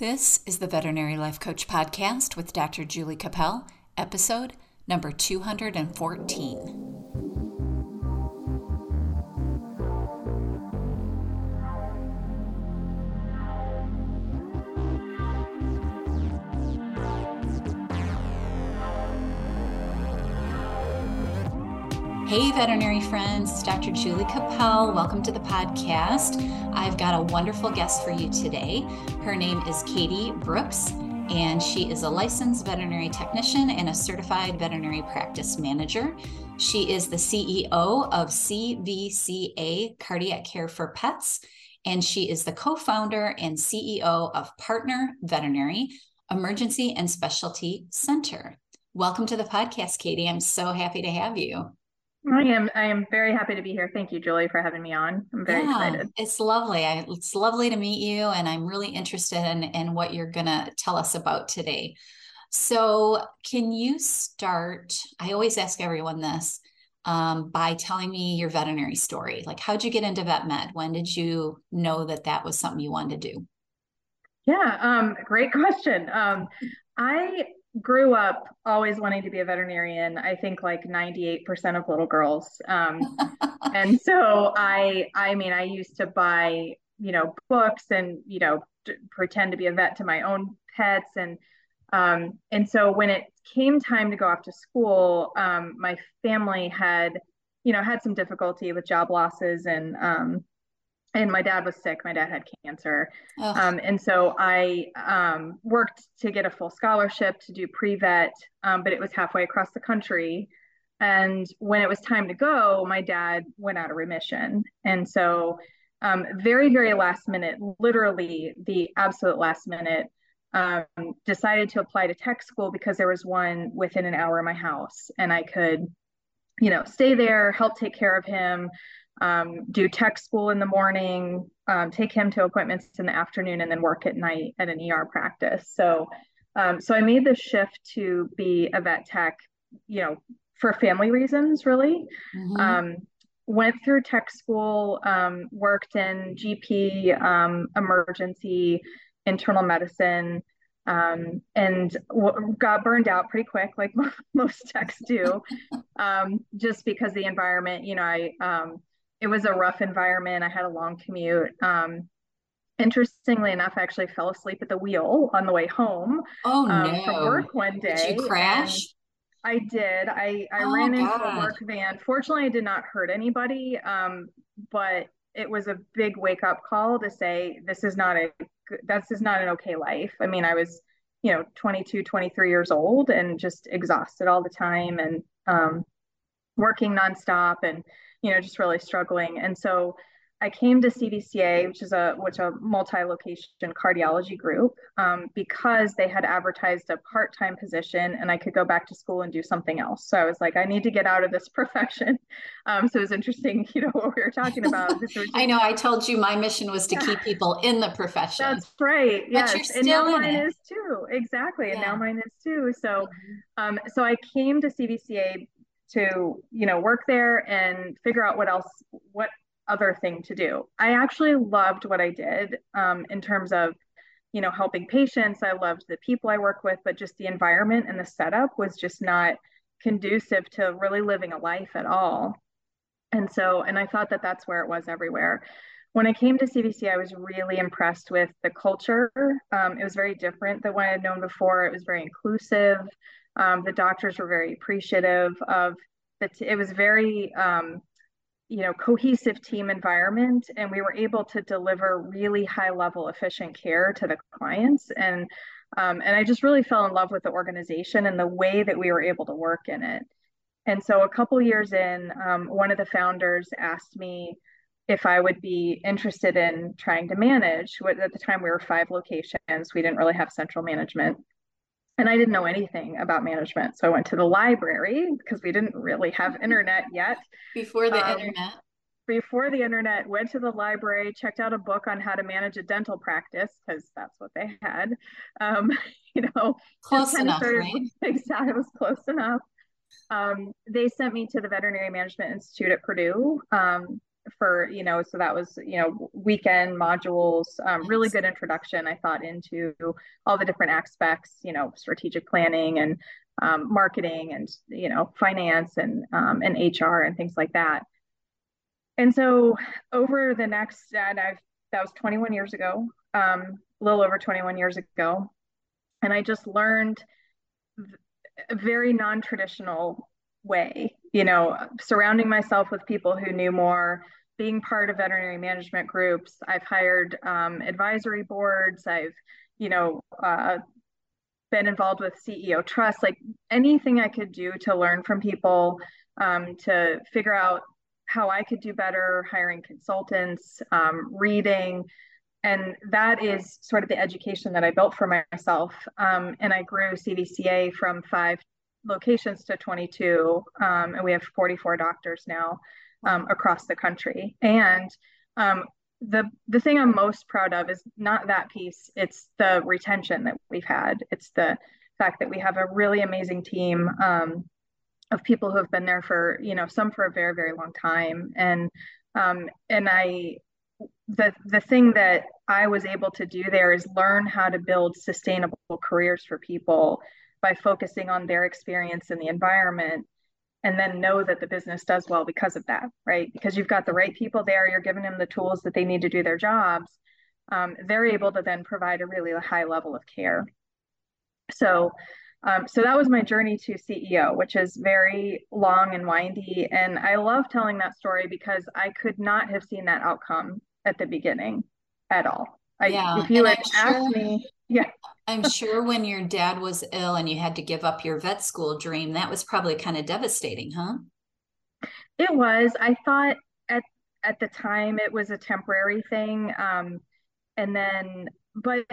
This is the Veterinary Life Coach Podcast with Dr. Julie Cappel, episode number 214. Hey, veterinary friends, it's Dr. Julie Cappel. Welcome to the podcast. I've got a wonderful guest for you today. Her name is Katie Brooks, and she is a licensed veterinary technician and a certified veterinary practice manager. She is the CEO of CVCA Cardiac Care for Pets, and she is the co founder and CEO of Partner Veterinary Emergency and Specialty Center. Welcome to the podcast, Katie. I'm so happy to have you. I am. I am very happy to be here. Thank you, Julie, for having me on. I'm very yeah, excited. It's lovely. I, it's lovely to meet you, and I'm really interested in in what you're gonna tell us about today. So, can you start? I always ask everyone this um, by telling me your veterinary story. Like, how'd you get into vet med? When did you know that that was something you wanted to do? Yeah, um, great question. Um, I grew up always wanting to be a veterinarian i think like 98% of little girls. Um, and so i i mean i used to buy you know books and you know pretend to be a vet to my own pets. And um, and so when it came time to go off to school um, my family had you know had some difficulty with job losses and um, and my dad was sick. My dad had cancer. Um, and so I um, worked to get a full scholarship to do pre vet, um, but it was halfway across the country. And when it was time to go, my dad went out of remission. And so, um, very, very last minute, literally the absolute last minute, um, decided to apply to tech school because there was one within an hour of my house and I could, you know, stay there, help take care of him um, do tech school in the morning, um, take him to appointments in the afternoon, and then work at night at an ER practice. So, um, so I made the shift to be a vet tech, you know, for family reasons, really. Mm-hmm. Um, went through tech school, um, worked in GP, um, emergency, internal medicine. Um, and w- got burned out pretty quick, like most techs do, um, just because the environment. You know, I um, it was a rough environment. I had a long commute. Um, interestingly enough, I actually fell asleep at the wheel on the way home. Oh um, no! From work one day. Did you crash? I did. I I oh, ran into a work van. Fortunately, I did not hurt anybody. Um, but it was a big wake up call to say this is not a this is not an okay life. I mean, I was you know 22 23 years old and just exhausted all the time and um, working nonstop and you know, just really struggling. And so I came to CVCA, which is a which a multi-location cardiology group, um, because they had advertised a part-time position, and I could go back to school and do something else. So I was like, I need to get out of this profession. Um, so it was interesting, you know, what we were talking about. I know. I told you my mission was to keep people in the profession. That's right. Yes, and now mine it. is too. Exactly, yeah. and now mine is too. So, um, so I came to CVCA to you know work there and figure out what else what other thing to do i actually loved what i did um, in terms of you know helping patients i loved the people i work with but just the environment and the setup was just not conducive to really living a life at all and so and i thought that that's where it was everywhere when I came to CVC, I was really impressed with the culture. Um, it was very different than what I had known before. It was very inclusive. Um, the doctors were very appreciative of that. It was very, um, you know, cohesive team environment, and we were able to deliver really high level, efficient care to the clients. And um, and I just really fell in love with the organization and the way that we were able to work in it. And so, a couple years in, um, one of the founders asked me if I would be interested in trying to manage. At the time, we were five locations. We didn't really have central management and I didn't know anything about management. So I went to the library because we didn't really have internet yet. Before the um, internet. Before the internet, went to the library, checked out a book on how to manage a dental practice because that's what they had. Um, you know, close enough, started, right? Exactly, it was close enough. Um, they sent me to the Veterinary Management Institute at Purdue. Um, for you know so that was you know weekend modules um, really good introduction i thought into all the different aspects you know strategic planning and um, marketing and you know finance and um, and hr and things like that. And so over the next and i've that was 21 years ago um, a little over 21 years ago and i just learned a very non-traditional way you know surrounding myself with people who knew more being part of veterinary management groups i've hired um, advisory boards. I've you know uh, been involved with ceo trust like anything i could do to learn from people um, to figure out how i could do better hiring consultants um, reading. And that is sort of the education that i built for myself um, and i grew cvca from five locations to 22, um, and we have 44 doctors now um, across the country. And um, the the thing I'm most proud of is not that piece; it's the retention that we've had. It's the fact that we have a really amazing team um, of people who have been there for you know some for a very very long time, and um, and I the the thing that I was able to do there is learn how to build sustainable careers for people by focusing on their experience in the environment and then know that the business does well because of that, right? Because you've got the right people there, you're giving them the tools that they need to do their jobs. Um, they're able to then provide a really high level of care. So, um, so that was my journey to CEO, which is very long and windy. And I love telling that story because I could not have seen that outcome at the beginning at all. I, yeah. If you had asked sure, me, yeah. I'm sure when your dad was ill and you had to give up your vet school dream, that was probably kind of devastating, huh? It was. I thought at at the time it was a temporary thing. Um, and then, but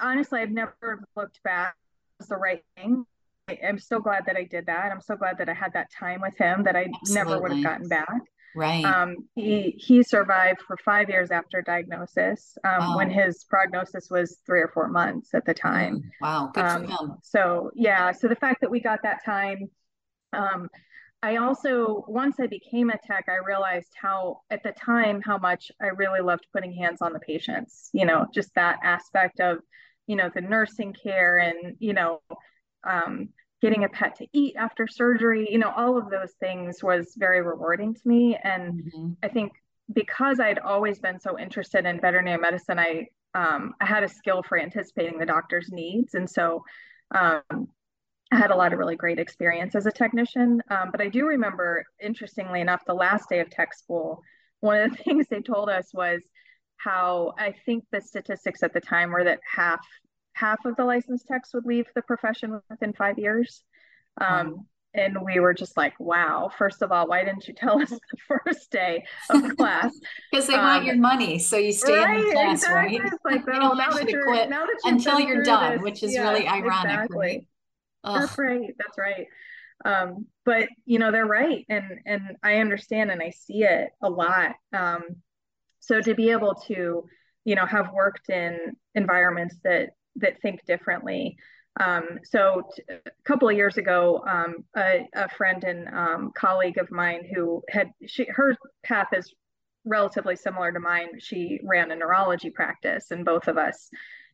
honestly, I've never looked back as the right thing. I, am so glad that I did that. I'm so glad that I had that time with him that I Absolutely. never would have gotten back. Right. Um, he he survived for five years after diagnosis um, wow. when his prognosis was three or four months at the time. Wow, good um, for him. So yeah, so the fact that we got that time. Um, I also once I became a tech, I realized how at the time how much I really loved putting hands on the patients. You know, just that aspect of you know the nursing care and you know um, getting a pet to eat after surgery, you know, all of those things was very rewarding to me. And mm-hmm. I think because I'd always been so interested in veterinary medicine, I um, I had a skill for anticipating the doctor's needs, and so um, I had a lot of really great experience as a technician. Um, but I do remember, interestingly enough, the last day of tech school, one of the things they told us was how I think the statistics at the time were that half half of the licensed techs would leave the profession within five years. Um, And we were just like, wow, first of all, why didn't you tell us the first day of class? Because they um, want your money. So you stay right, in the class, exactly. right? It's like, well, now that you're, quit now that until you're done, this, which is yeah, really ironic. Exactly. Right? That's right. That's right. Um, but you know, they're right. And, and I understand and I see it a lot. Um, so to be able to, you know, have worked in environments that that think differently. Um, so a couple of years ago, um, a, a, friend and um, colleague of mine who had she her path is relatively similar to mine. She ran a neurology practice, and both of us,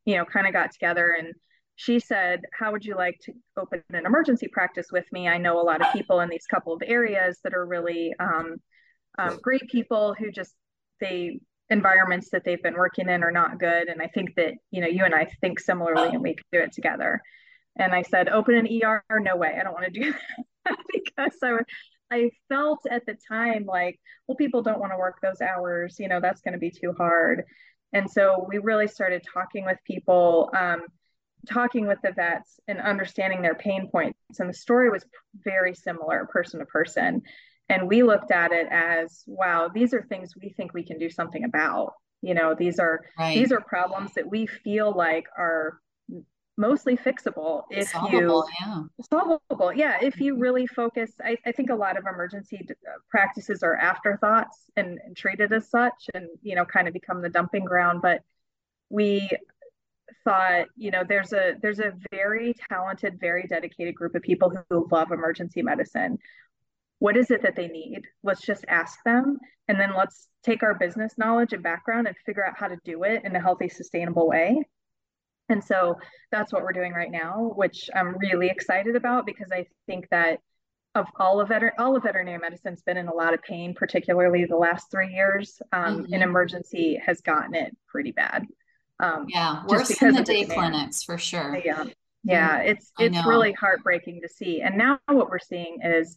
you know, kind of got together and she said, How would you like to open an emergency practice with me? I know a lot of people in these couple of areas that are really um, um, great people who just they environments that they've been working in are not good. And I think that, you know, you and I think similarly and we can do it together. And I said, open an ER, no way. I don't want to do that because I, I felt at the time like, well, people don't want to work those hours, you know, that's going to be too hard. And so we really started talking with people, um, talking with the vets and understanding their pain points. And the story was very similar person to person and we looked at it as wow these are things we think we can do something about you know these are right. these are problems that we feel like are mostly fixable if solvable, you yeah. solvable yeah if you mm-hmm. really focus I, I think a lot of emergency uh, practices are afterthoughts and, and treated as such and you know kind of become the dumping ground but we thought you know there's a there's a very talented very dedicated group of people who love emergency medicine what is it that they need? Let's just ask them. And then let's take our business knowledge and background and figure out how to do it in a healthy, sustainable way. And so that's what we're doing right now, which I'm really excited about because I think that of all of veter- all of veterinary medicine's been in a lot of pain, particularly the last three years. Um, mm-hmm. An emergency has gotten it pretty bad. Um, yeah, worse than the day clinics for sure. Yeah, yeah, it's it's really heartbreaking to see. And now what we're seeing is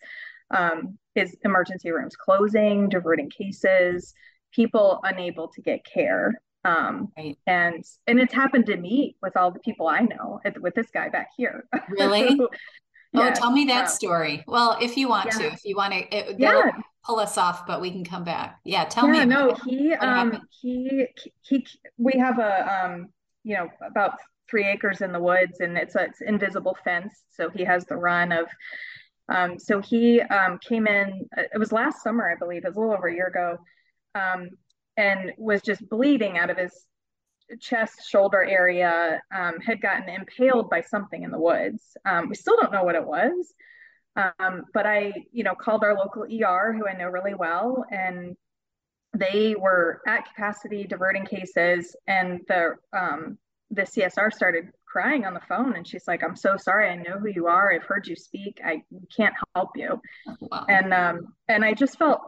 um, is emergency rooms closing, diverting cases, people unable to get care. Um, right. and and it's happened to me with all the people I know with this guy back here. Really? Oh, tell me that story. Well, if you want yeah. to, if you want to, it, yeah. pull us off, but we can come back. Yeah, tell yeah, me. No, he, um, he, he, we have a, um, you know, about three acres in the woods, and it's a it's invisible fence, so he has the run of. Um, so he um, came in. It was last summer, I believe. It was a little over a year ago, um, and was just bleeding out of his chest shoulder area um, had gotten impaled by something in the woods. Um, we still don't know what it was. Um, but I, you know, called our local ER, who I know really well, and they were at capacity diverting cases. And the um, the CSR started crying on the phone, and she's like, "I'm so sorry. I know who you are. I've heard you speak. I can't help you." Wow. And um, and I just felt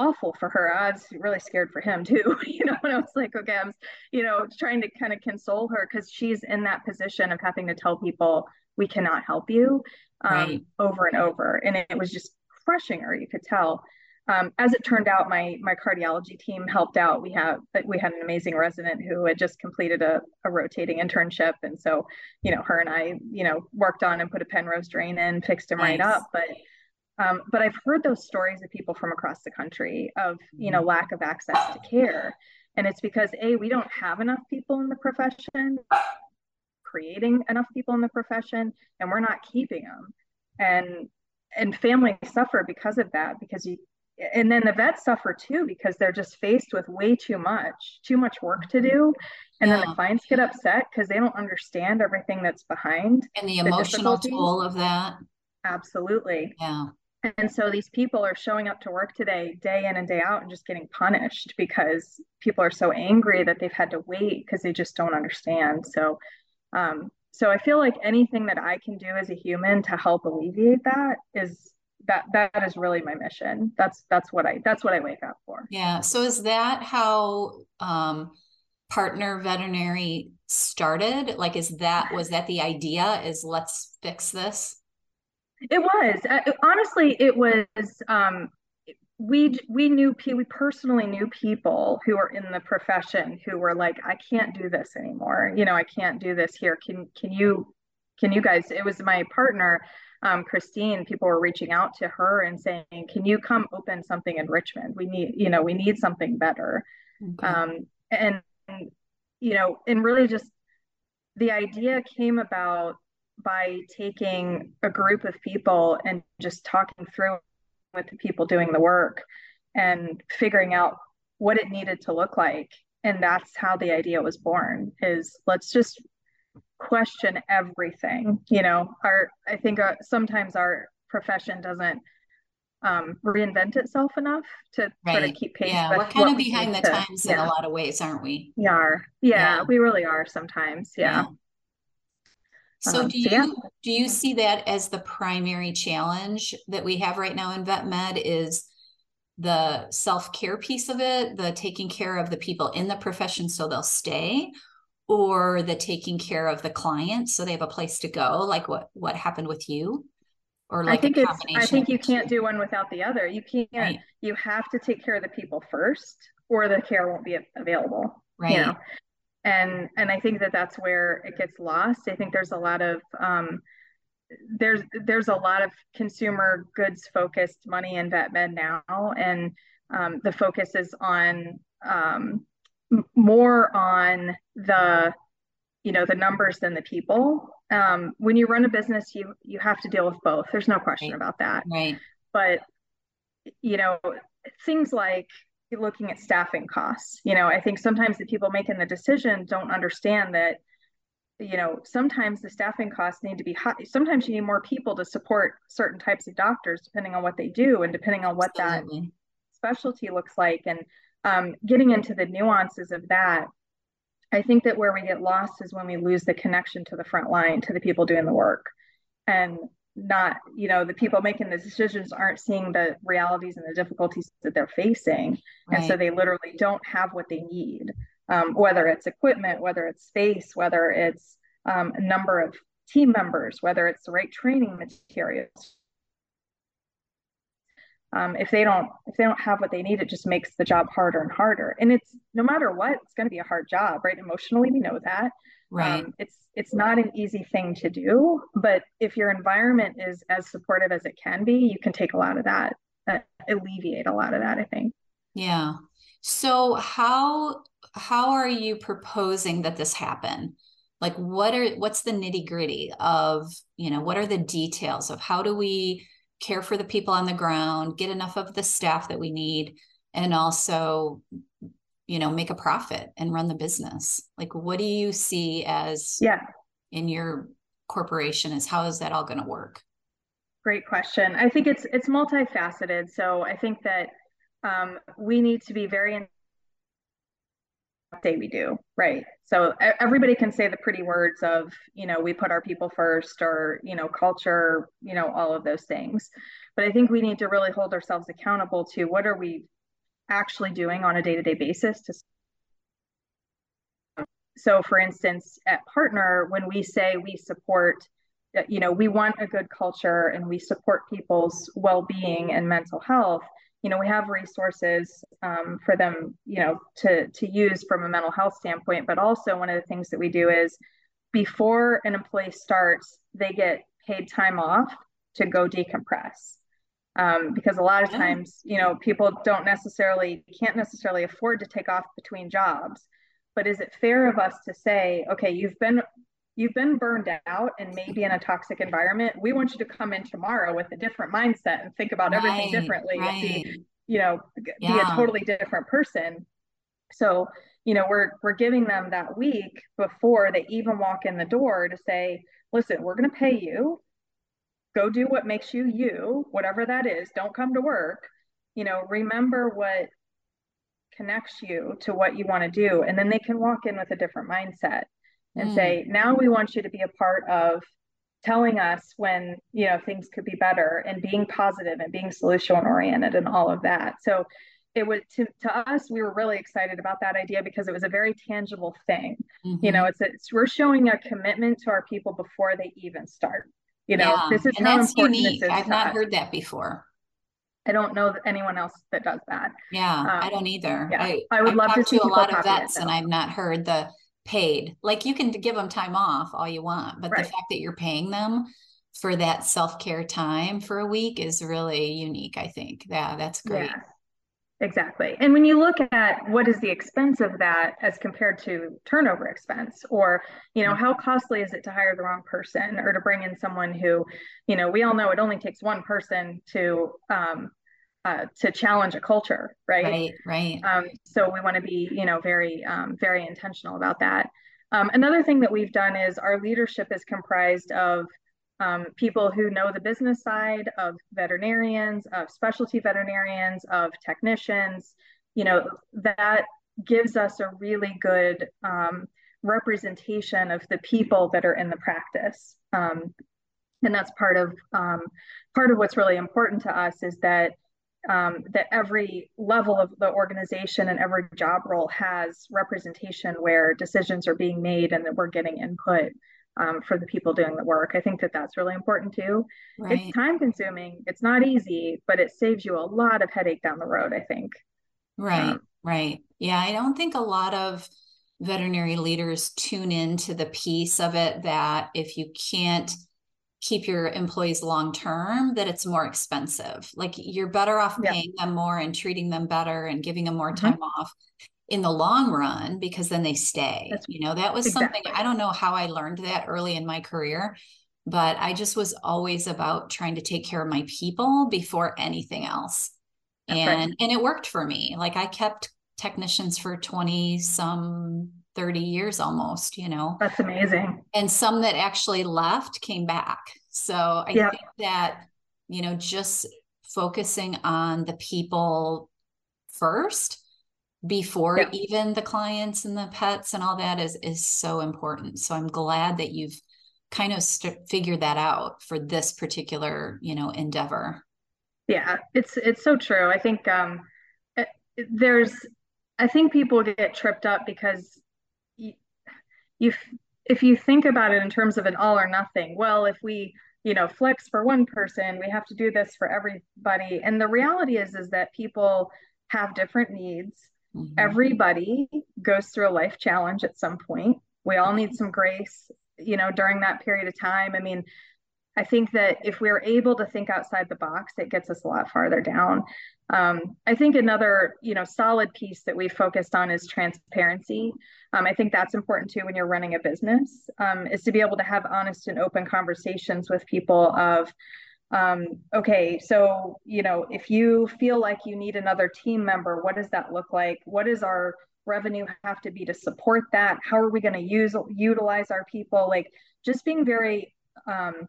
awful for her. I was really scared for him too, you know, and I was like, okay, I'm, you know, trying to kind of console her because she's in that position of having to tell people we cannot help you um, right. over and over. And it, was just crushing her, you could tell. Um, as it turned out, my my cardiology team helped out. We have we had an amazing resident who had just completed a, a rotating internship, and so you know her and I you know worked on and put a Penrose drain in, fixed him nice. right up. But um, but I've heard those stories of people from across the country of, you know, mm-hmm. lack of access to care. And it's because A, we don't have enough people in the profession, creating enough people in the profession, and we're not keeping them. And and families suffer because of that, because you and then the vets suffer too because they're just faced with way too much, too much work to do. And yeah. then the clients get upset because they don't understand everything that's behind. And the emotional toll of that. Absolutely. Yeah. And so these people are showing up to work today, day in and day out, and just getting punished because people are so angry that they've had to wait because they just don't understand. So, um, so I feel like anything that I can do as a human to help alleviate that is that that is really my mission. That's that's what I that's what I wake up for. Yeah. So is that how um, partner veterinary started? Like, is that was that the idea? Is let's fix this? It was uh, honestly, it was. Um, we we knew we personally knew people who were in the profession who were like, I can't do this anymore. You know, I can't do this here. Can can you can you guys? It was my partner. Um, Christine, people were reaching out to her and saying, "Can you come open something in Richmond? We need, you know, we need something better." Okay. Um, and you know, and really just the idea came about by taking a group of people and just talking through with the people doing the work and figuring out what it needed to look like and that's how the idea was born is let's just question everything you know our i think uh, sometimes our profession doesn't um, reinvent itself enough to right. sort of keep pace. Yeah, we're kind of behind the to, times yeah. in a lot of ways, aren't we? We are. Yeah, yeah. we really are sometimes. Yeah. yeah. So um, do you so do you see that as the primary challenge that we have right now in vet med is the self-care piece of it, the taking care of the people in the profession so they'll stay, or the taking care of the clients so they have a place to go, like what what happened with you? Or like I think it's I think you can't do one without the other. You can't right. you have to take care of the people first or the care won't be available. Right. You know? and and I think that that's where it gets lost. I think there's a lot of um, there's there's a lot of consumer goods focused money in vet med now, and um, the focus is on um, more on the you know the numbers than the people. Um, when you run a business, you you have to deal with both. There's no question right. about that. Right. But you know things like looking at staffing costs. You know, I think sometimes the people making the decision don't understand that you know, sometimes the staffing costs need to be high. Sometimes you need more people to support certain types of doctors, depending on what they do and depending on what Absolutely. that specialty looks like. And um, getting into the nuances of that, I think that where we get lost is when we lose the connection to the front line, to the people doing the work. And not, you know, the people making the decisions aren't seeing the realities and the difficulties that they're facing. Right. And so they literally don't have what they need um, whether it's equipment, whether it's space, whether it's um, a number of team members, whether it's the right training materials. Um, if they don't if they don't have what they need, it just makes the job harder and harder. And it's no matter what, it's going to be a hard job, right? Emotionally, we know that. Right. Um, it's it's not an easy thing to do, but if your environment is as supportive as it can be, you can take a lot of that, uh, alleviate a lot of that. I think. Yeah. So how how are you proposing that this happen? Like what are what's the nitty gritty of, you know, what are the details of how do we care for the people on the ground, get enough of the staff that we need, and also, you know, make a profit and run the business? Like what do you see as yeah in your corporation is how is that all going to work? Great question. I think it's it's multifaceted. So I think that um, we need to be very day we do right? So everybody can say the pretty words of you know we put our people first or you know culture you know all of those things. But i think we need to really hold ourselves accountable to what are we actually doing on a day-to-day basis to so for instance at partner when we say we support you know we want a good culture and we support people's well-being and mental health you know we have resources um, for them you know to to use from a mental health standpoint but also one of the things that we do is before an employee starts they get paid time off to go decompress. Um, because a lot of times you know people don't necessarily can't necessarily afford to take off between jobs. But is it fair of us to say okay you've been you've been burned out and maybe in a toxic environment we want you to come in tomorrow with a different mindset and think about right, everything differently right. be you know yeah. be a totally different person. So you know we're we're giving them that week before they even walk in the door to say listen we're going to pay you. Go do what makes you you whatever that is. Don't come to work. You know remember what connects you to what you want to do. And then they can walk in with a different mindset and mm. say, now we want you to be a part of telling us when you know things could be better and being positive and being solution oriented and all of that so it was to, to us we were really excited about that idea because it was a very tangible thing mm-hmm. you know it's, it's we're showing a commitment to our people before they even start you know yeah. this is and how that's important unique. i've not us. heard that before I don't know anyone else that does that. Yeah, um, I don't either. Yeah, I, I would I've love to see a lot of vets, and I've not heard the paid. Like you can give them time off all you want, but right. the fact that you're paying them for that self-care time for a week is really unique, I think. Yeah, that's great. Yeah, exactly. And when you look at what is the expense of that as compared to turnover expense or, you know, how costly is it to hire the wrong person or to bring in someone who, you know, we all know it only takes one person to um, uh, to challenge a culture, right? Right, right. Um, so we want to be, you know, very, um, very intentional about that. Um, another thing that we've done is our leadership is comprised of um, people who know the business side, of veterinarians, of specialty veterinarians, of technicians. You know, that gives us a really good um, representation of the people that are in the practice. Um, and that's part of part of what's really important to us is that um, that every level of the organization and every job role has representation where decisions are being made and that we're getting input um, for the people doing the work. I think that that's really important too. Right. It's time consuming, it's not easy, but it saves you a lot of headache down the road, I think. Right, um, right. Yeah, I don't think a lot of veterinary leaders tune into the piece of it that if you can't keep your employees long term that it's more expensive like you're better off paying them more and treating them better and giving them more mm-hmm. time mm-hmm. off in the long run because then they stay That's, you know that was exactly. something i don't know how i learned that early in my career but i just was always about trying to take care of my people before anything else That's and right. and it worked for me like i kept technicians for 20 some 30 years almost, you know. That's amazing. And some that actually left came back. So I yeah. think that, you know, just focusing on the people first before yeah. even the clients and the pets and all that is is so important. So I'm glad that you've kind of st- figured that out for this particular, you know, endeavor. Yeah, it's it's so true. I think um there's I think people get tripped up because you if you think about it in terms of an all or nothing, well, if we you know flex for one person we have to do this for everybody and the reality is is that people have different needs mm-hmm. everybody goes through a life challenge at some point we all need some grace you know during that period of time i mean I think that if we're able to think outside the box, it gets us a lot farther down. Um, I think another, you know, solid piece that we focused on is transparency. Um, I think that's important too when you're running a business, um, is to be able to have honest and open conversations with people of, um, okay, so you know, if you feel like you need another team member, what does that look like? What does our revenue have to be to support that? How are we going to use utilize our people? Like just being very um,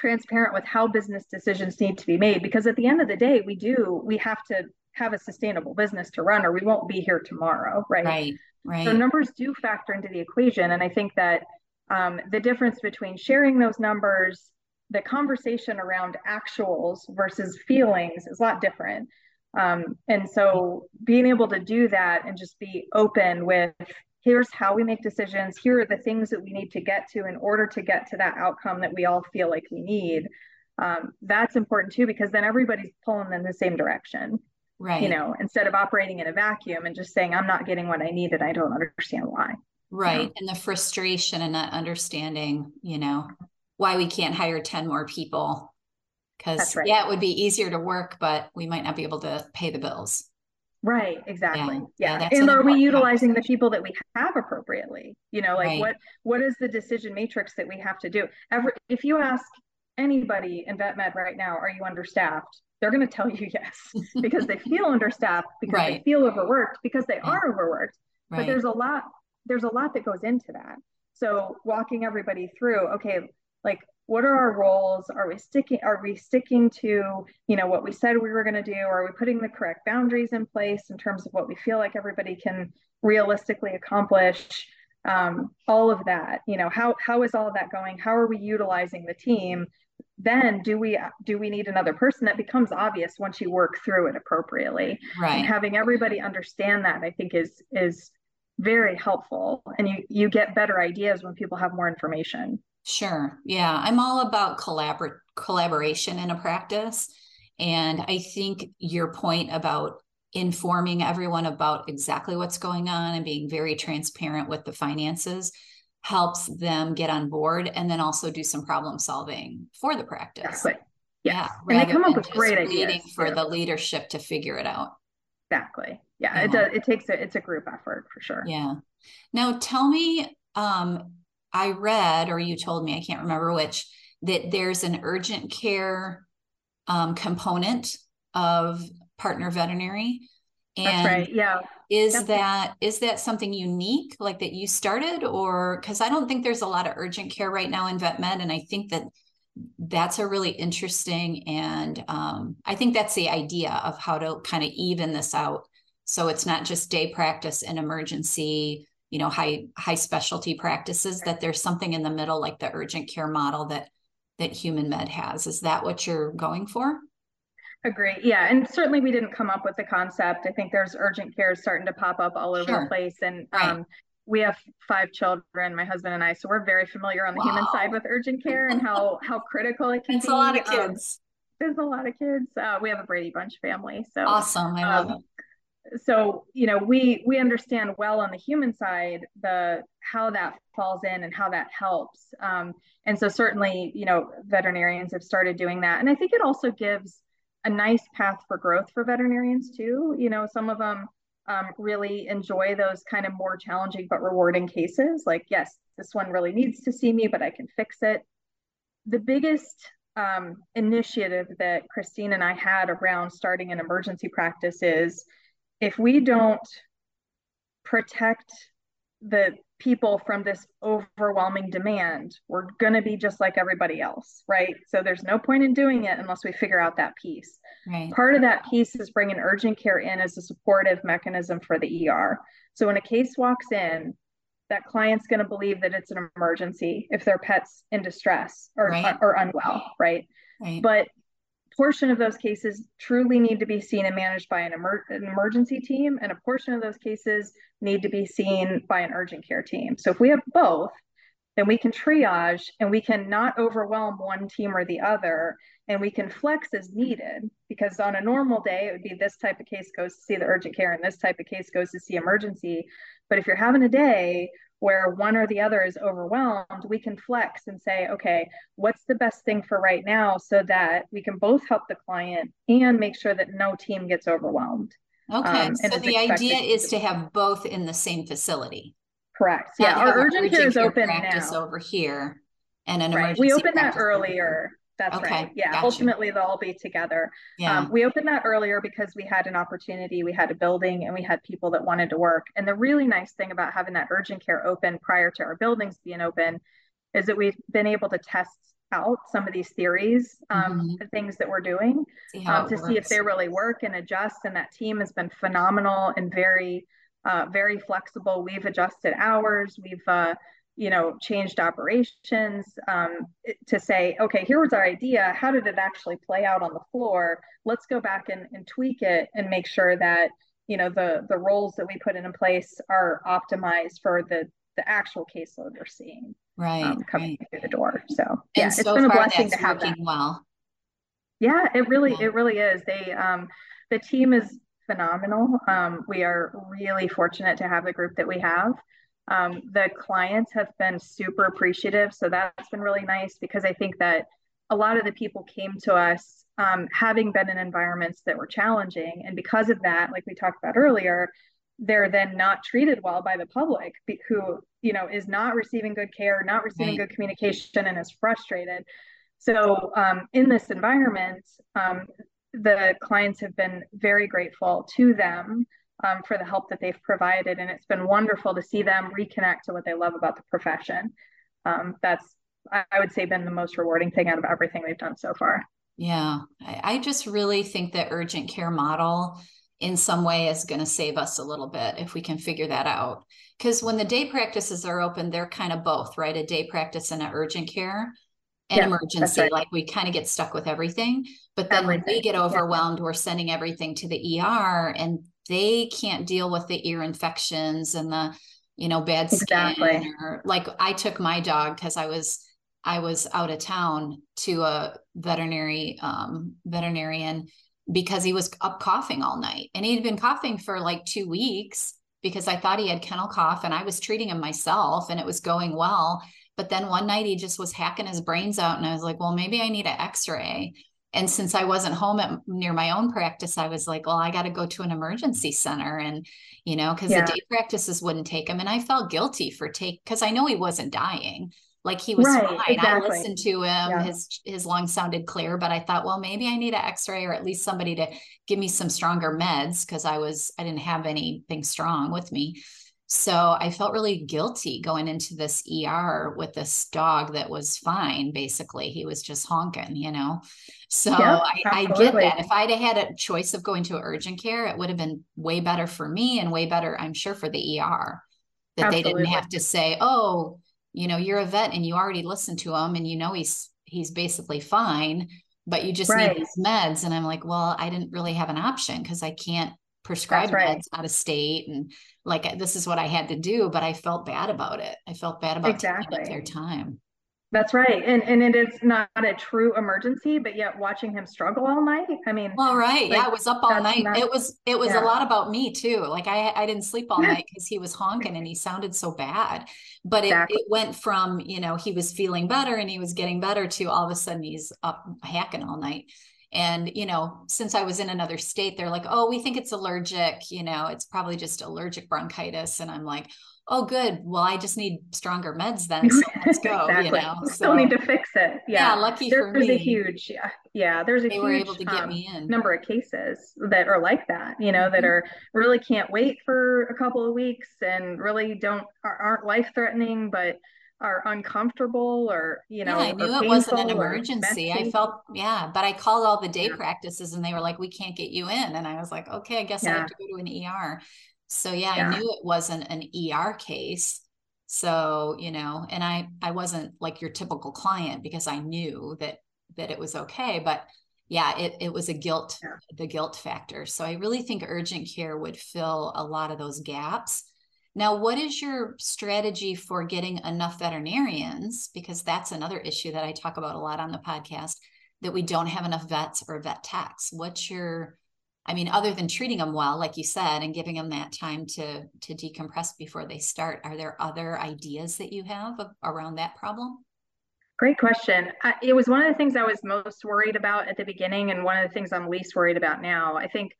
transparent with how business decisions need to be made because at the end of the day we do we have to have a sustainable business to run or we won't be here tomorrow right? Right right. So numbers do factor into the equation and i think that um, the difference between sharing those numbers the conversation around actuals versus feelings is a lot different. Um, and so being able to do that and just be open with here's how we make decisions. Here are the things that we need to get to in order to get to that outcome that we all feel like we need. Um, that's important too because then everybody's pulling in the same direction right. you know instead of operating in a vacuum and just saying i'm not getting what i need and i don't understand why. Right. And the frustration and not understanding you know why we can't hire 10 more people. Because right. yeah it would be easier to work but we might not be able to pay the bills Right, exactly. Yeah. yeah. yeah and are we utilizing the people that we have appropriately? You know, like right. what what is the decision matrix that we have to do? Every if you ask anybody in vet med right now, are you understaffed? They're going to tell you yes because they feel understaffed because right. they feel overworked because they are overworked. Right. But there's a lot there's a lot that goes into that. So walking everybody through, okay, like what are our roles? Are we sticking are we sticking to you know what we said we were going to do? Are we putting the correct boundaries in place in terms of what we feel like everybody can realistically accomplish? Um, all of that you know how how is all of that going? How are we utilizing the team? Then do we do we need another person? That becomes obvious once you work through it appropriately. Right. and having everybody understand that i think is is very helpful. And you you get better ideas when people have more information Sure. Yeah. I'm all about collabor- collaboration in a practice. And I think your point about informing everyone about exactly what's going on and being very transparent with the finances helps them get on board and then also do some problem solving for the practice. Exactly. Yeah. And they come up with great ideas. for too. the leadership to figure it out. Exactly. Yeah, yeah. It does. It takes a, it's a group effort for sure. Yeah. Now tell me, um, I read, or you told me, I can't remember which, that there's an urgent care um, component of partner veterinary. And That's right. Yeah. Is That's that is that something unique, like that you started, or because I don't think there's a lot of urgent care right now in vet med, and I think that that's a really interesting and um, I think that's the idea of how to kind of even this out. So it's not just day practice and emergency you know high high specialty practices that there's something in the middle like the urgent care model that that human med has. Is that what you're going for? Agree. Yeah and certainly we didn't come up with the concept. I think there's urgent care starting to pop up all over sure. the place and right. um, we have five children my husband and i so we're very familiar on the wow. human side with urgent care and how how critical it can it's be a lot of um, kids. um, there's a lot of kids. Uh, we have a brady bunch family so awesome i love um, it so you know we we understand well on the human side the how that falls in and how that helps. Um, and so certainly you know veterinarians have started doing that. And i think it also gives a nice path for growth for veterinarians too. You know some of them um, really enjoy those kind of more challenging but rewarding cases. Like yes this one really needs to see me but i can fix it. The biggest um, initiative that christine and i had around starting an emergency practice is if we don't protect the people from this overwhelming demand we're going to be just like everybody else right so there's no point in doing it unless we figure out that piece right. part of that piece is bringing urgent care in as a supportive mechanism for the er so when a case walks in that client's going to believe that it's an emergency if their pet's in distress or, right. or, or unwell right? right but portion of those cases truly need to be seen and managed by an, emer- an, emergency team, and a portion of those cases need to be seen by an urgent care team. So if we have both, then we can triage and we can not overwhelm one team or the other, and we can flex as needed. Because on a normal day, it would be this type of case goes to see the urgent care, and this type of case goes to see emergency. But if you're having a day where one or the other is overwhelmed, we can flex and say, okay, what's the best thing for right now so that we can both help the client and make sure that no team gets overwhelmed. Okay. Um, so the idea is to have both in the same facility. Correct. Yeah. Our urgent, care is open now. over here and an right. We opened that earlier. That's okay. right. Yeah. Gotcha. Ultimately, they'll all be together. Yeah. Um, we opened that earlier because we had an opportunity, we had a building, and we had people that wanted to work. And the really nice thing about having that urgent care open prior to our buildings being open is that we've been able to test out some of these theories, um, mm-hmm. the things that we're doing see um, to works. see if they really work and adjust. And that team has been phenomenal and very, uh, very flexible. We've adjusted hours. We've uh, you know, changed operations um, to say, okay, here was our idea. How did it actually play out on the floor? Let's go back and, and tweak it and make sure that you know the the roles that we put in place are optimized for the the actual caseload we're seeing right um, coming right. through the door. So and yeah, so it's been a blessing to have that. Well, yeah, it really yeah. it really is. They um, the team is phenomenal. Um, we are really fortunate to have the group that we have. Um, the clients have been super appreciative. So that's been really nice because I think that a lot of the people came to us um, having been in environments that were challenging. And because of that, like we talked about earlier, they're then not treated well by the public who, you know, is not receiving good care, not receiving right. good communication, and is frustrated. So um, in this environment, um, the clients have been very grateful to them um, for the help that they've provided. And it's been wonderful to see them reconnect to what they love about the profession. Um, that's, I would say, been the most rewarding thing out of everything we've done so far. Yeah. I just really think the urgent care model in some way is going to save us a little bit if we can figure that out. Because when the day practices are open, they're kind of both, right? A day practice and an urgent care and yeah, emergency. Right. Like we kind of get stuck with everything. But then everything. when we get overwhelmed, yeah. we're sending everything to the ER and they can't deal with the ear infections and the you know bad skin exactly. or like i took my dog because i was i was out of town to a veterinary um, veterinarian because he was up coughing all night and he'd been coughing for like two weeks because i thought he had kennel cough and i was treating him myself and it was going well but then one night he just was hacking his brains out and i was like well maybe i need an x-ray and since I wasn't home at near my own practice, I was like, well, I got to go to an emergency center. And, you know, because yeah. the day practices wouldn't take him. And I felt guilty for take because I know he wasn't dying. Like he was right, fine. Exactly. I listened to him. Yeah. His his lungs sounded clear, but I thought, well, maybe I need an X-ray or at least somebody to give me some stronger meds because I was I didn't have anything strong with me. So I felt really guilty going into this ER with this dog that was fine. Basically, he was just honking, you know. So I, I, get that. If I'd had a choice of going to urgent care, it would have been way better for me and way better, I'm sure, for the ER. That absolutely. they didn't have to say, "Oh, you know, you're a vet and you already listened to him and you know he's he's basically fine, but you just right. need these meds." And I'm like, "Well, I didn't really have an option because I can't prescribe right. meds out of state and like this is what I had to do, but I felt bad about it. I felt bad about exactly. their time. That's right. And and it is not a true emergency, but yet watching him struggle all night. I mean Well, right. Like, yeah, it was up all night. Not, it was it was yeah. a lot about me too. Like I I didn't sleep all night because he was honking and he sounded so bad. But exactly. it, it went from, you know, he was feeling better and he was getting better to all of a sudden he's up hacking all night. And, you know, since I was in another state, they're like, oh, we think it's allergic, you know, it's probably just allergic bronchitis. And I'm like, oh good well i just need stronger meds then so let's go exactly. you know so, still need to fix it yeah, yeah lucky there, for there's me a huge yeah, yeah there's a they huge were able to get um, me in number of cases that are like that you know mm-hmm. that are really can't wait for a couple of weeks and really don't aren't life threatening but are uncomfortable or you know yeah, i knew it wasn't an emergency. I felt yeah but i called all the day yeah. practices and they were like we can't get you in. And i was like okay i guess yeah. i have to go to an er so yeah, yeah, i knew it wasn't an er case. So you know and i i wasn't like your typical client because i knew that that it was okay but yeah it, it was a guilt the guilt factor. So i really think urgent care would fill a lot of those gaps now, what is your strategy for getting enough veterinarians? Because that's another issue that I talk about a lot on the podcast that we don't have enough vets or vet techs. What's your, I mean, other than treating them well, like you said, and giving them that time to to decompress before they start, are there other ideas that you have around that problem? Great question. It was one of the things I was most worried about at the beginning, and one of the things I'm least worried about now. I think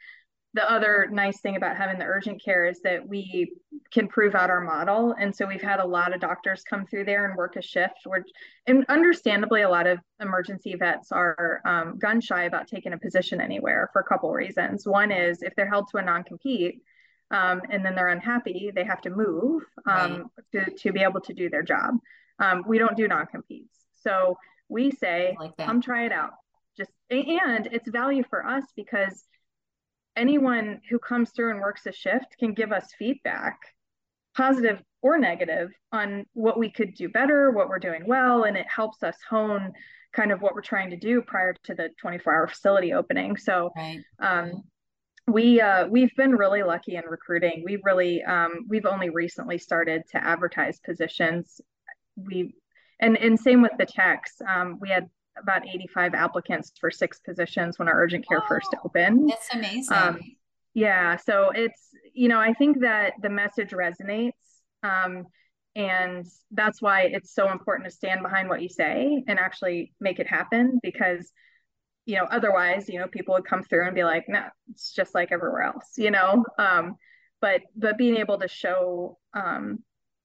the other nice thing about having the urgent care is that we can prove out our model. And so we've had a lot of doctors come through there and work a shift. Which, and understandably, a lot of emergency vets are um, gun shy about taking a position anywhere for a couple of reasons. One is if they're held to a non compete um, and then they're unhappy, they have to move um, right. to, to be able to do their job. Um, we don't do non competes. So we say, like come try it out. Just and it's value for us because anyone who comes through and works a shift can give us feedback, positive or negative, on what we could do better, what we're doing well, and it helps us hone kind of what we're trying to do prior to the 24 hour facility opening. So, right. um, we uh, we've been really lucky in recruiting. We really um, we've only recently started to advertise positions. We and and same with the techs. Um, we had about 85 applicants for six positions when our urgent care oh, first opened. That's amazing. Um, yeah, so it's you know I think that the message resonates, um, and that's why it's so important to stand behind what you say and actually make it happen because you know otherwise you know people would come through and be like no it's just like everywhere else you know um, but but being able to show um,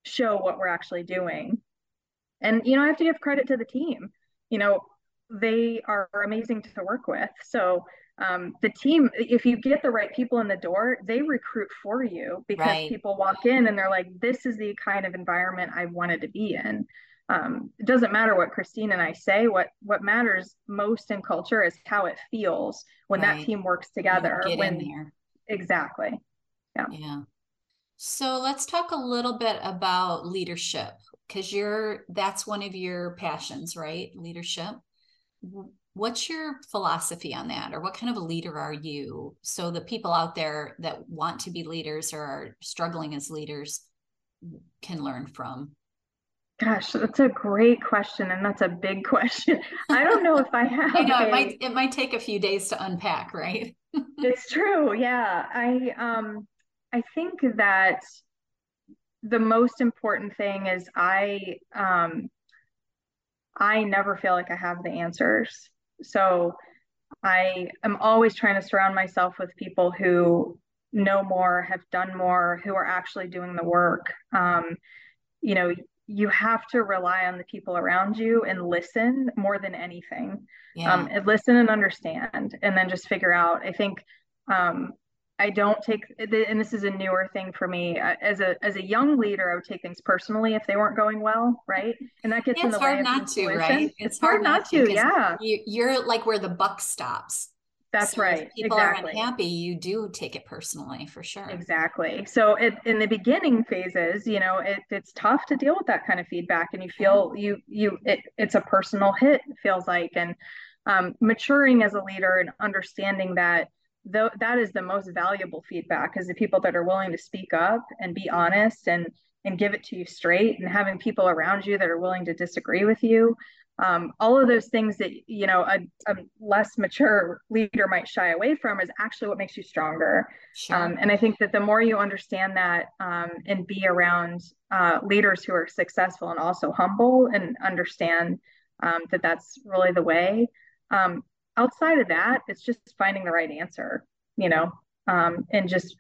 show what we're actually doing and you know i have to give credit to the team you know they are amazing to work with. So um, the team, if you get the right people in the door, they recruit for you because right. people walk in and they're like, this is the kind of environment I wanted to be in. Um, it doesn't matter what Christine and I say. What what matters most in culture is how it feels when right. that team works together. when exactly, yeah. Yeah. So let's talk a little bit about leadership because you're that's one of your passions, right? Leadership what's your philosophy on that or what kind of a leader are you? So the people out there that want to be leaders or are struggling as leaders can learn from. Gosh that's a great question and that's a big question. I don't know if i have I know, a, it might it might take a few days to unpack right? It's true yeah. I um i think that the most important thing is i um I never feel like I have the answers. So I am always trying to surround myself with people who know more, have done more, who are actually doing the work. Um, you know, you have to rely on the people around you and listen more than anything. Yeah. Um, and listen and understand, and then just figure out. I think um, I don't take, and this is a newer thing for me. As a as a young leader, I would take things personally if they weren't going well, right? And that gets it's in the way of not to, right? It's, it's hard, hard, not to, yeah. You, are like where the buck stops. That's so right. people exactly. are unhappy. You do take it personally for sure. Exactly. So it, in the beginning phases, you know, it, it's tough to deal with that kind of feedback, and you feel you you it, it's a personal hit. feels like, and um, maturing as a leader and understanding that though that is the most valuable feedback is the people that are willing to speak up and be honest and and give it to you straight and having people around you that are willing to disagree with you um, all of those things that you know a, a, less mature leader might shy away from is actually what makes you stronger sure. um, and i think that the more you understand that um, and be around uh, leaders who are successful and also humble and understand um, that that's really the way um, outside of that, it's just finding the right answer, you know, um, and just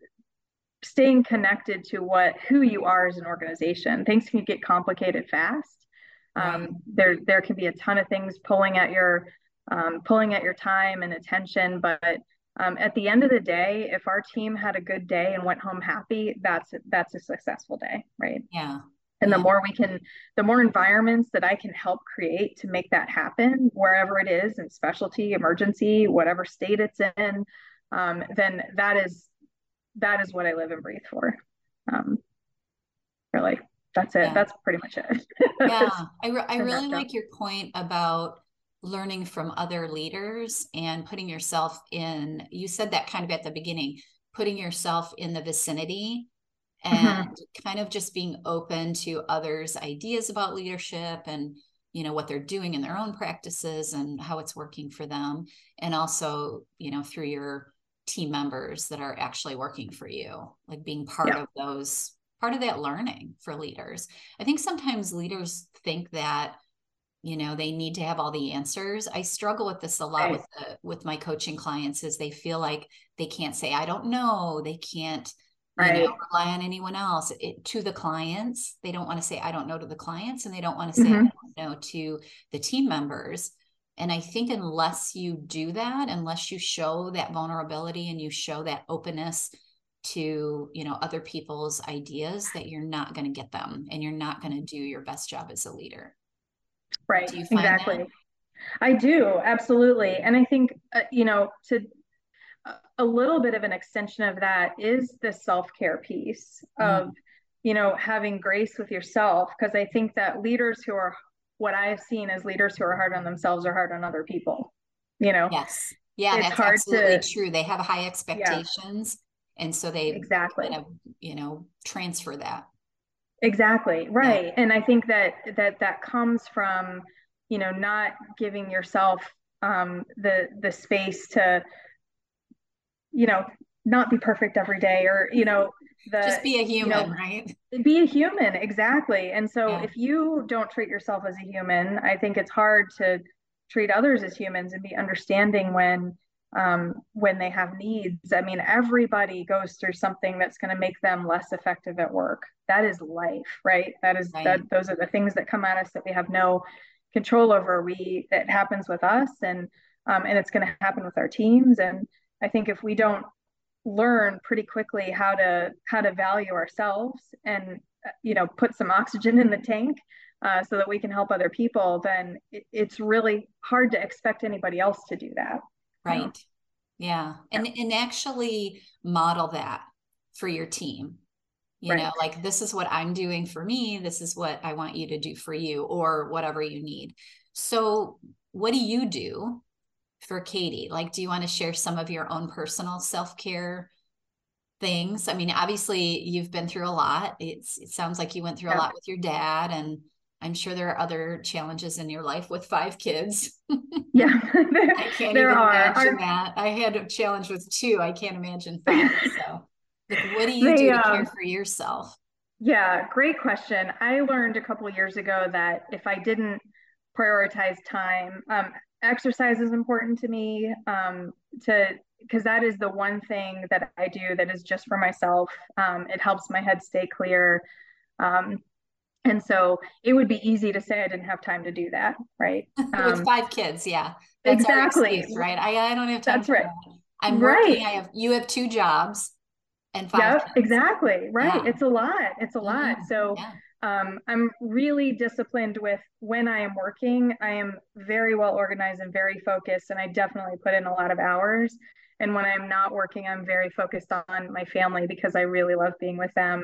staying connected to what who you are as an organization. Things can get complicated fast. Um. There there can be a ton of things pulling at your um, pulling at your time and attention, but um, at the end of the day, if our team had a good day and went home happy, that's that's a successful day, right? Yeah. And the more we can, the more environments that I can help create to make that happen, wherever it is in specialty, emergency, whatever state it's in, um, then that is that is what I live and breathe for. Um, really, that's it. Yeah. That's pretty much it. yeah, I, re- I really like your point about learning from other leaders and putting yourself in. You said that kind of at the beginning, putting yourself in the vicinity. And mm-hmm. kind of just being open to others' ideas about leadership and you know what they're doing in their own practices and how it's working for them and also you know through your team members that are actually working for you like being part yeah. of those part of that learning for leaders i think sometimes leaders think that you know they need to have all the answers i struggle with this a lot right. with the, with my coaching clients is they feel like they can't say i don't know they can't right. you know, rely on anyone else it, to the clients they don't want to say i don't know to the clients and they don't want to say mm-hmm. i don't know to the team members and I think unless you do that, unless you show that vulnerability and you show that openness to, you know, other people's ideas, that you're not going to get them and you're not going to do your best job as a leader. Right. exactly. That? I do. Absolutely. And I think, uh, you know, to a little bit of an extension of that is the self-care piece mm-hmm. of you know having grace with yourself because i think that leaders who are what I've seen as leaders who are hard on themselves are hard on other people. You know? Yes. Yeah, it's that's absolutely to, true. They have high expectations. Yeah. And so they exactly kind of, you know, transfer that. Exactly. Right. Yeah. And I think that that that comes from, you know, not giving yourself um the the space to, you know, not be perfect every day or, you know, the just be a human, you know, right? Be a human, exactly. And so yeah. if you don't treat yourself as a human, I think it's hard to treat others as humans and be understanding when um, when they have needs. I mean, everybody goes through something that's going to make them less effective at work. That is life, right? That is right. that those are the things that come at us that we have no control over. We it happens with us and um, and it's going to happen with our teams. And I think if we don't learn pretty quickly how to how to value ourselves and you know put some oxygen in the tank uh, so that we can help other people then it, it's really hard to expect anybody else to do that. Right. Yeah. And and actually model that for your team. You right. know like this is what i'm doing for me this is what i want you to do for you or whatever you need. So what do you do for Katie? Like, do you want to share some of your own personal self care things? I mean, obviously, you've been through a lot. It's, it sounds like you went through yeah. a lot with your dad, and I'm sure there are other challenges in your life with five kids. yeah, I can't there even are. imagine Our... that. I had a challenge with two. I can't imagine five. So, like, what do you they, do to um, care for yourself? Yeah, great question. I learned a couple years ago that if I didn't prioritize time, um, exercise is important to me um, to because that is the one thing that I do that is just for myself. Um, it helps my head stay clear. Um, and so it would be easy to say I didn't have time to do that, right? With um, five kids, yeah. That's exactly. Excuse, right. I, I don't have time. That's right. That. I'm working. Right. I have you have two jobs and five. Yep, exactly. Right. Yeah. It's a lot. It's a lot. So yeah um, I'm really disciplined with when I am working. I am very well organized and very focused, and I definitely put in a lot of hours. And when I'm not working, I'm very focused on my family because I really love being with them.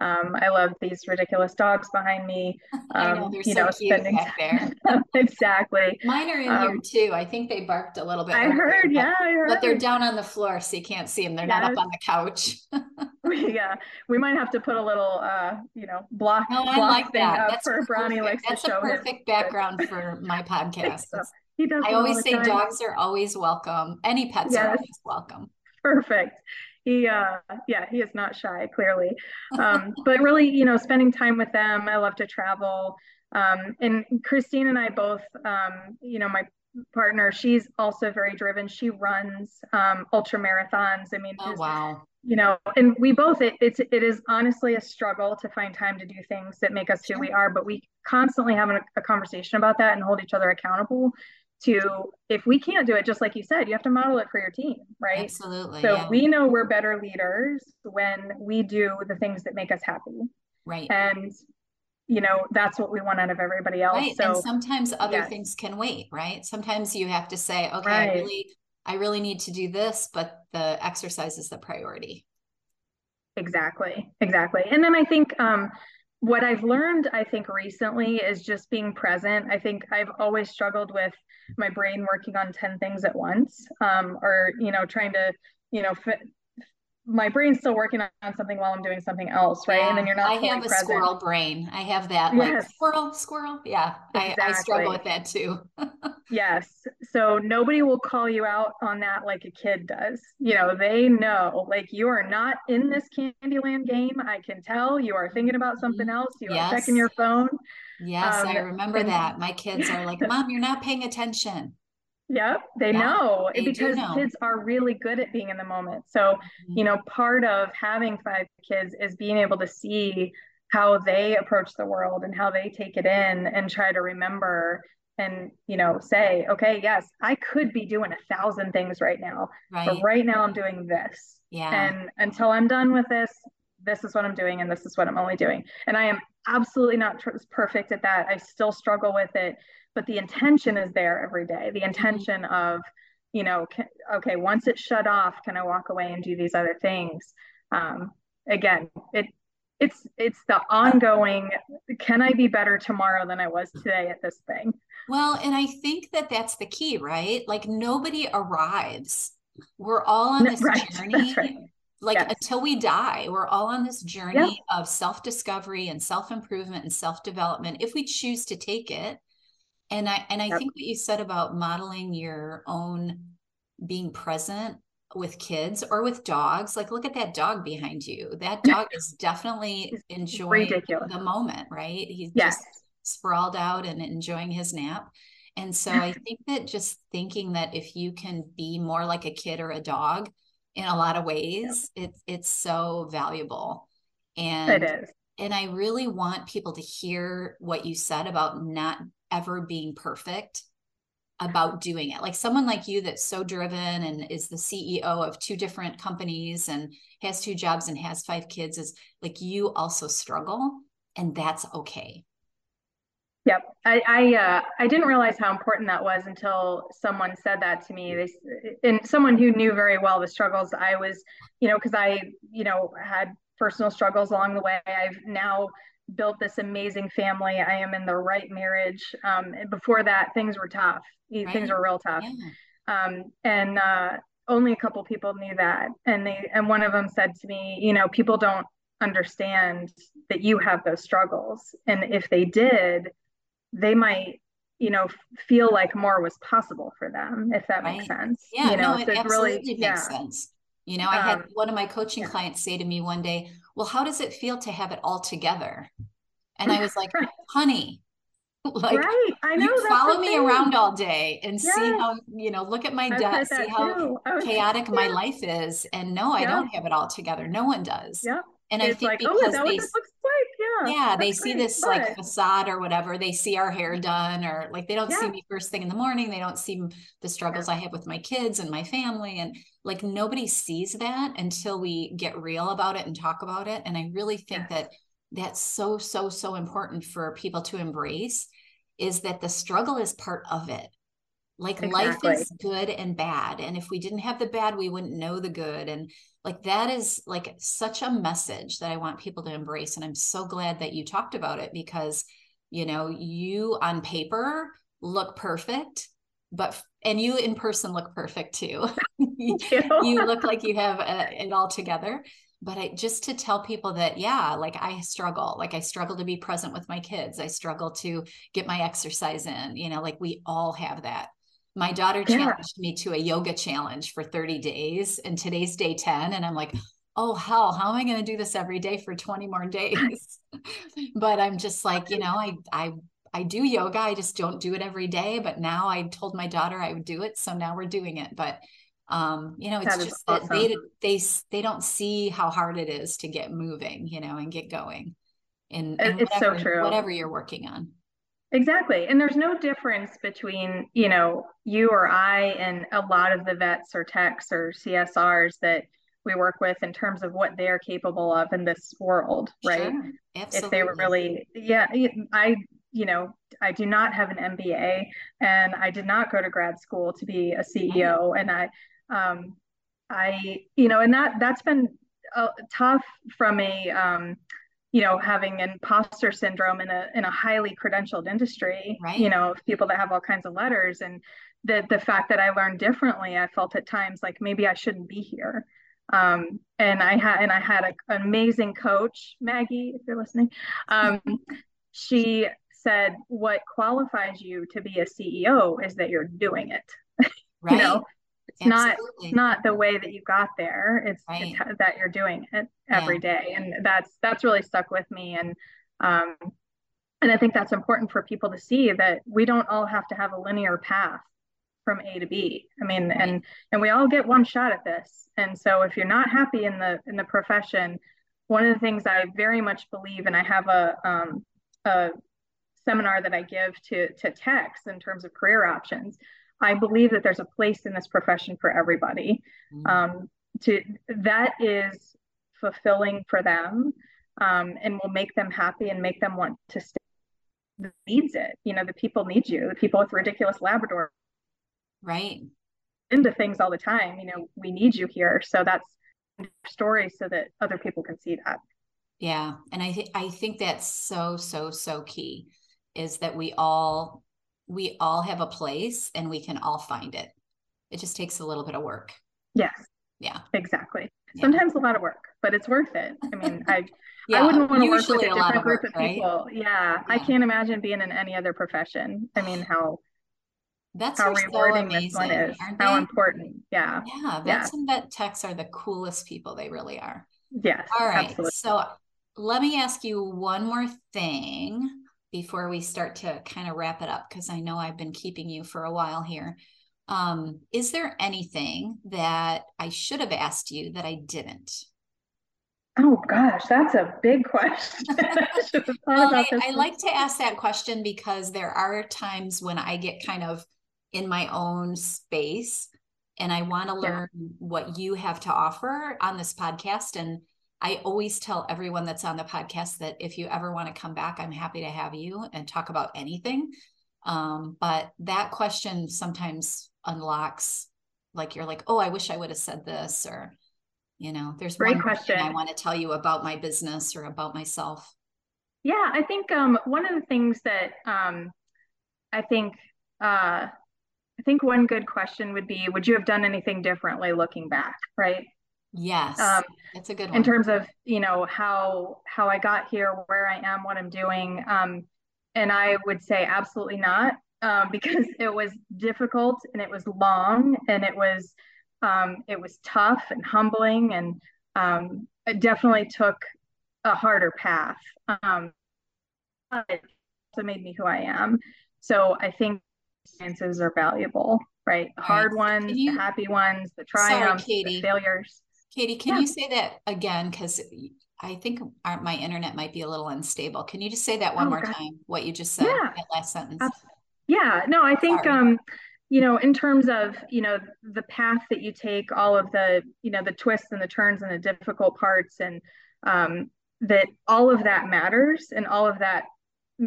Um, I love these ridiculous dogs behind me. Um, know, you so know, spending there. exactly. Mine are in um, here too. I think they barked a little bit. I heard, but, yeah, I heard. But they're down on the floor, so you can't see them. They're yes. not up on the couch. yeah, we might have to put a little, uh, you know, block. No, block I like that. That's for likes That's to show a perfect his. background for my podcast. So. He does. I always say time. dogs are always welcome. Any pets yes. are always welcome. Perfect he uh yeah he is not shy clearly. Um but really you know spending time with them i love to travel. Um and christine and i both um you know my partner she's also very driven. She runs um ultra marathons. I mean oh, wow. you know and we both it, it's it is honestly a struggle to find time to do things that make us who we are but we constantly have a, a conversation about that and hold each other accountable to if we can't do it just like you said you have to model it for your team right absolutely so yeah. we know we're better leaders when we do the things that make us happy right and you know that's what we want out of everybody else right so and sometimes other yes. things can wait right sometimes you have to say okay Right. i really i really need to do this but the exercise is the priority Exactly, exactly. And then I think um, what I've learned, I think recently is just being present. I think I've always struggled with my brain working on 10 things at once um, or, you know, trying to, you know, fit, my brain's still working on something while I'm doing something else, right? And then you're not i have a present. squirrel brain i have that like Yes. squirrel squirrel yeah I, I struggle with that too Yes. So nobody will call you out on that like a kid does. You know, they know like you are not in this Candyland game. I can tell you are thinking about something Mhm. else. You are checking your phone. yes i Um, remember and- that my kids are like mom you're not paying attention Yep, they Yeah, know they because know. kids are really good at being in the moment. So, mm-hmm. you know, part of having five kids is being able to see how they approach the world and how they take it in and try to remember and, you know, say, okay, yes, I could be doing a thousand things right now, right but right now I'm doing this. yeah And until I'm done with this, this is what I'm doing and this is what I'm only doing. And I am absolutely not tr- perfect at that. I still struggle with it, but the intention is there every day. The intention of, you know, can, okay, once it's shut off, can I walk away and do these other things? Um, again, it it's it's the ongoing. Can I be better tomorrow than I was today at this thing? Well, and I think that that's the key, right? Like nobody arrives. We're all on this right, journey. right. Like Yes. until we die, we're all on this journey of self-discovery and self-improvement and self-development if we choose to take it. And I and I Yep. think what you said about modeling your own being present with kids or with dogs, like look at that dog behind you. That dog is definitely enjoying ridiculous. the moment, right? He's Yes. just sprawled out and enjoying his nap. And so I think that just thinking that if you can be more like a kid or a dog in a lot of ways, it's it's so valuable. And It is. and I really want people to hear what you said about not ever being perfect about doing it. Like someone like you that's so driven and is the CEO of two different companies and has two jobs and has five kids is like you also struggle and that's okay. Yep. I I, uh, I didn't realize how important that was until someone said that to me. They and someone who knew very well the struggles I was, you know, because I, you know, had personal struggles along the way. I've now built this amazing family. I am in the right marriage. Um, and before that, things were tough. Things were real tough. Yeah. Um, and uh, only a couple people knew that. And they and one of them said to me, you know, people don't understand that you have those struggles, and if they did, they might, you know, feel like more was possible for them, if that makes sense. Yeah, you know, no, it so absolutely really, makes yeah, sense. You know, I had Um, one of my coaching yeah. clients say to me one day, Well, how does it feel to have it all together? And I was like, honey, like right. I know you follow me thing. around all day and see how, you know, look at my desk, see how chaotic my life is. And no, I Yeah. don't have it all together. No one does. Yeah. And I think like, oh, because that they what this looks like? Yeah. yeah they see this like facade or whatever they see our hair done or like they don't see me first thing in the morning they don't see the struggles i have with my kids and my family and like nobody sees that until we get real about it and talk about it and i really think Yes. that that's so so so important for people to embrace is that the struggle is part of it like life is good and bad and if we didn't have the bad we wouldn't know the good and like that is like such a message that i want people to embrace and i'm so glad that you talked about it because you know you on paper look perfect but and you in person look perfect too. You. you. look like you have uh, it all together but I, just to tell people that yeah like i struggle like i struggle to be present with my kids i struggle to get my exercise in you know like we all have that my daughter Yeah. challenged me to a yoga challenge for 30 days and today's day 10 and i'm like oh hell how am i going to do this every day for 20 more days but i'm just like you know i i i do yoga i just don't do it every day but now i told my daughter i would do it so now we're doing it but um, you know, it's That just that they they they don't see how hard it is to get moving, you know, and get going. In, in It's so true. whatever you're working on. Exactly. And there's no difference between, you know, you or I and a lot of the vets or techs or CSRs that we work with in terms of what they're capable of in this world, right? Sure. Absolutely. If they were really, yeah, I, you know, I do not have an MBA and I did not go to grad school to be a CEO. And I, um, I, you know, and that that's been uh, tough from a, um, you know, having imposter syndrome in a in a highly credentialed industry, right. you know, people that have all kinds of letters and the the fact that I learned differently, I felt at times like maybe I shouldn't be here. Um, and I had and I had a, an amazing coach, Maggie, if you're listening. Um, she said, "What qualifies you to be a CEO is that you're doing it." Right. you know, Absolutely. not not the way that you got there. It's, right. it's that you're doing it every yeah. day, and that's that's really stuck with me. And um, and I think that's important for people to see that we don't all have to have a linear path from A to B. I mean, right. and and we all get one shot at this. And so if you're not happy in the in the profession, one of the things I very much believe, and I have a um, a seminar that I give to to techs in terms of career options. I believe that there's a place in this profession for everybody. Mm-hmm. Um, to that is fulfilling for them, um, and will make them happy and make them want to stay. Needs it, you know. The people need you. The people with ridiculous Labrador, right? Into things all the time. You know, we need you here. So that's story, so that other people can see that. Yeah, and I think I think that's so so so key is that we all we all have a place and we can all find it. It just takes a little bit of work. Yes. Yeah. Exactly. Yeah. Sometimes a lot of work, but it's worth it. I mean, I yeah, I wouldn't want to work with a different a group of, work, of people. Right? Yeah, yeah, I can't imagine being in any other profession. I mean, how that's how rewarding so amazing, this one is. How important. Yeah. Yeah. Vets and vet techs are the coolest people. They really are. Yes. All right. Absolutely. So let me ask you one more thing before we start to kind of wrap it up because I know I've been keeping you for a while here. Um, is there anything that I should have asked you that I didn't? Oh gosh, that's a big question. I, well, I, I like to ask that question because there are times when I get kind of in my own space and I want to learn yeah. what you have to offer on this podcast. And I always tell everyone that's on the podcast that if you ever want to come back, I'm happy to have you and talk about anything. Um, but that question sometimes unlocks, like you're like, oh, I wish I would have said this, or you know, there's great one question I want to tell you about my business or about myself. Yeah, I think um, one of the things that um, I think uh, I think one good question would be, would you have done anything differently looking back, right? Yes, um, that's a good one. In terms of you know how how I got here, where I am, what I'm doing, um, and I would say absolutely not, um, because it was difficult and it was long and it was um, it was tough and humbling and um, it definitely took a harder path. Um, it also made me who I am. So I think experiences are valuable, right? right. Hard ones, you, the happy ones, the triumphs, sorry, the failures. Katie, can yeah. you say that again? Because I think our, my internet might be a little unstable. Can you just say that one oh, more God. time? What you just said, yeah. that last sentence. Yeah, no, I think Sorry. um, you know, in terms of you know the path that you take, all of the you know the twists and the turns and the difficult parts, and um, that all of that matters, and all of that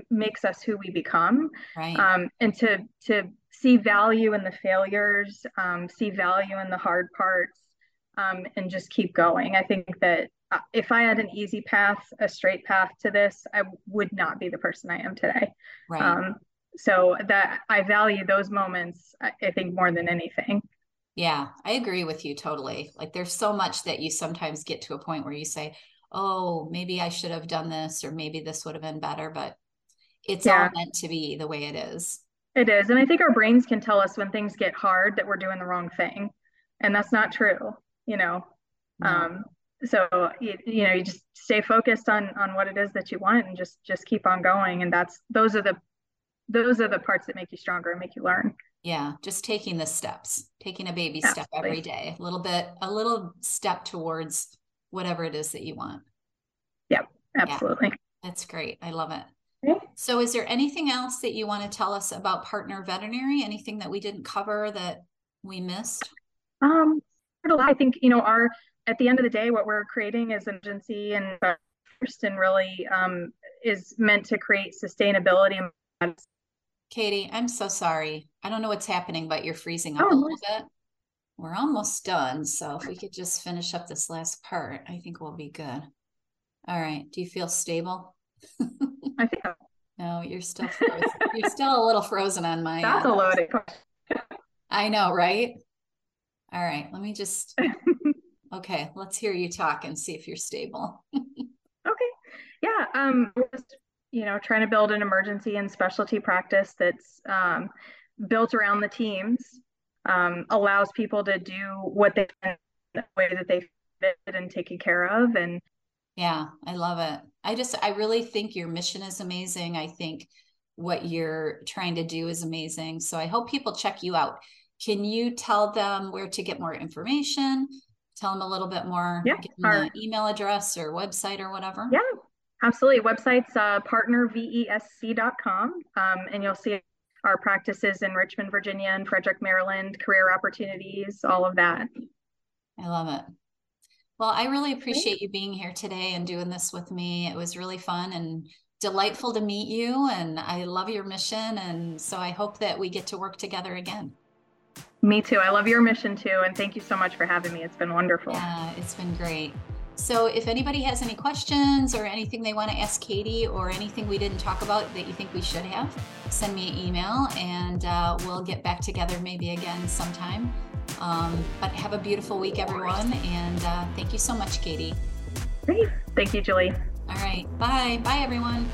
makes us who we become. Right. Um, and to to see value in the failures, um, see value in the hard parts, um, and just keep going. I think that uh, if I had an easy path, a straight path to this, I would not be the person I am today. Right. Um, so that I value those moments, I think, more than anything. Yeah, I agree with you totally. Like there's so much that you sometimes get to a point where you say, oh, maybe I should have done this, or maybe this would have been better, but it's yeah. all meant to be the way it is. It is. And I think our brains can tell us when things get hard that we're doing the wrong thing. And that's not true, you know. No. Um, so you, you know, you just stay focused on on what it is that you want and just just keep on going. And that's those are the those are the parts that make you stronger and make you learn. Yeah, just taking the steps, taking a baby Absolutely. step every day, a little bit, a little step towards whatever it is that you want. Yep, absolutely. Yeah, that's great. I love it. Okay. So, is there anything else that you want to tell us about Partner Veterinary? Anything that we didn't cover that we missed? Um, I think you know our at the end of the day, what we're creating is an agency and first and really um, is meant to create sustainability. Katie, I'm so sorry. I don't know what's happening, but you're freezing up oh, a little bit. We're almost done. So if we could just finish up this last part, I think we'll be good. All right. Do you feel stable? I think. No, you're still frozen. you're still a little frozen on my. That's end. a loaded question. I know, right? All right. Let me just. okay, let's hear you talk and see if you're stable. okay. Yeah. Um. Just you know, trying to build an emergency and specialty practice that's um, built around the teams, um, allows people to do what they can the way that they fit and taken care of. And yeah, I love it. I just, I really think your mission is amazing. I think what you're trying to do is amazing. So I hope people check you out. Can you tell them where to get more information? Tell them a little bit more. Yeah. Our, email address or website or whatever. Yeah. Absolutely. Website's uh, partnervesc.com, um, and you'll see our practices in Richmond, Virginia, and Frederick, Maryland, career opportunities, all of that. I love it. Well, I really appreciate you being here today and doing this with me. It was really fun and delightful to meet you, and I love your mission. And so I hope that we get to work together again. Me too. I love your mission too. And thank you so much for having me. It's been wonderful. Yeah, it's been great. So if anybody has any questions or anything they want to ask Katie or anything we didn't talk about that you think we should have, send me an email and uh, we'll get back together maybe again sometime. Um, but have a beautiful week, everyone. And uh, thank you so much, Katie. Great. Thank you, Julie. All right. Bye. Bye, everyone.